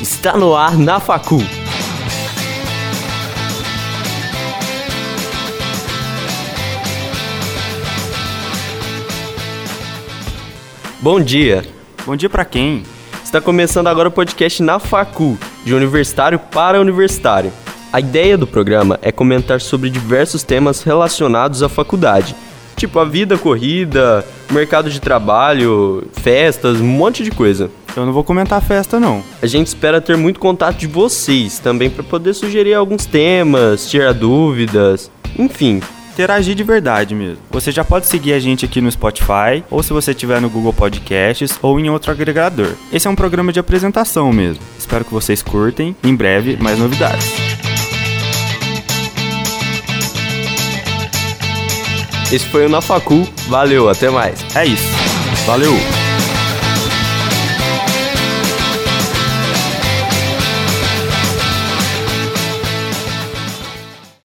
Está no ar na Facu. Bom dia. Bom dia pra quem? Está começando agora o podcast na Facu, de universitário para universitário. A ideia do programa é comentar sobre diversos temas relacionados à faculdade, tipo a vida corrida, mercado de trabalho, festas, um monte de coisa. Eu não vou comentar a festa, não. A gente espera ter muito contato de vocês também para poder sugerir alguns temas, tirar dúvidas, enfim. Interagir de verdade mesmo. Você já pode seguir a gente aqui no Spotify, ou se você estiver no Google Podcasts, ou em outro agregador. Esse é um programa de apresentação mesmo. Espero que vocês curtem. Em breve, mais novidades. Esse foi o Na Facu. Valeu, até mais. É isso. Valeu!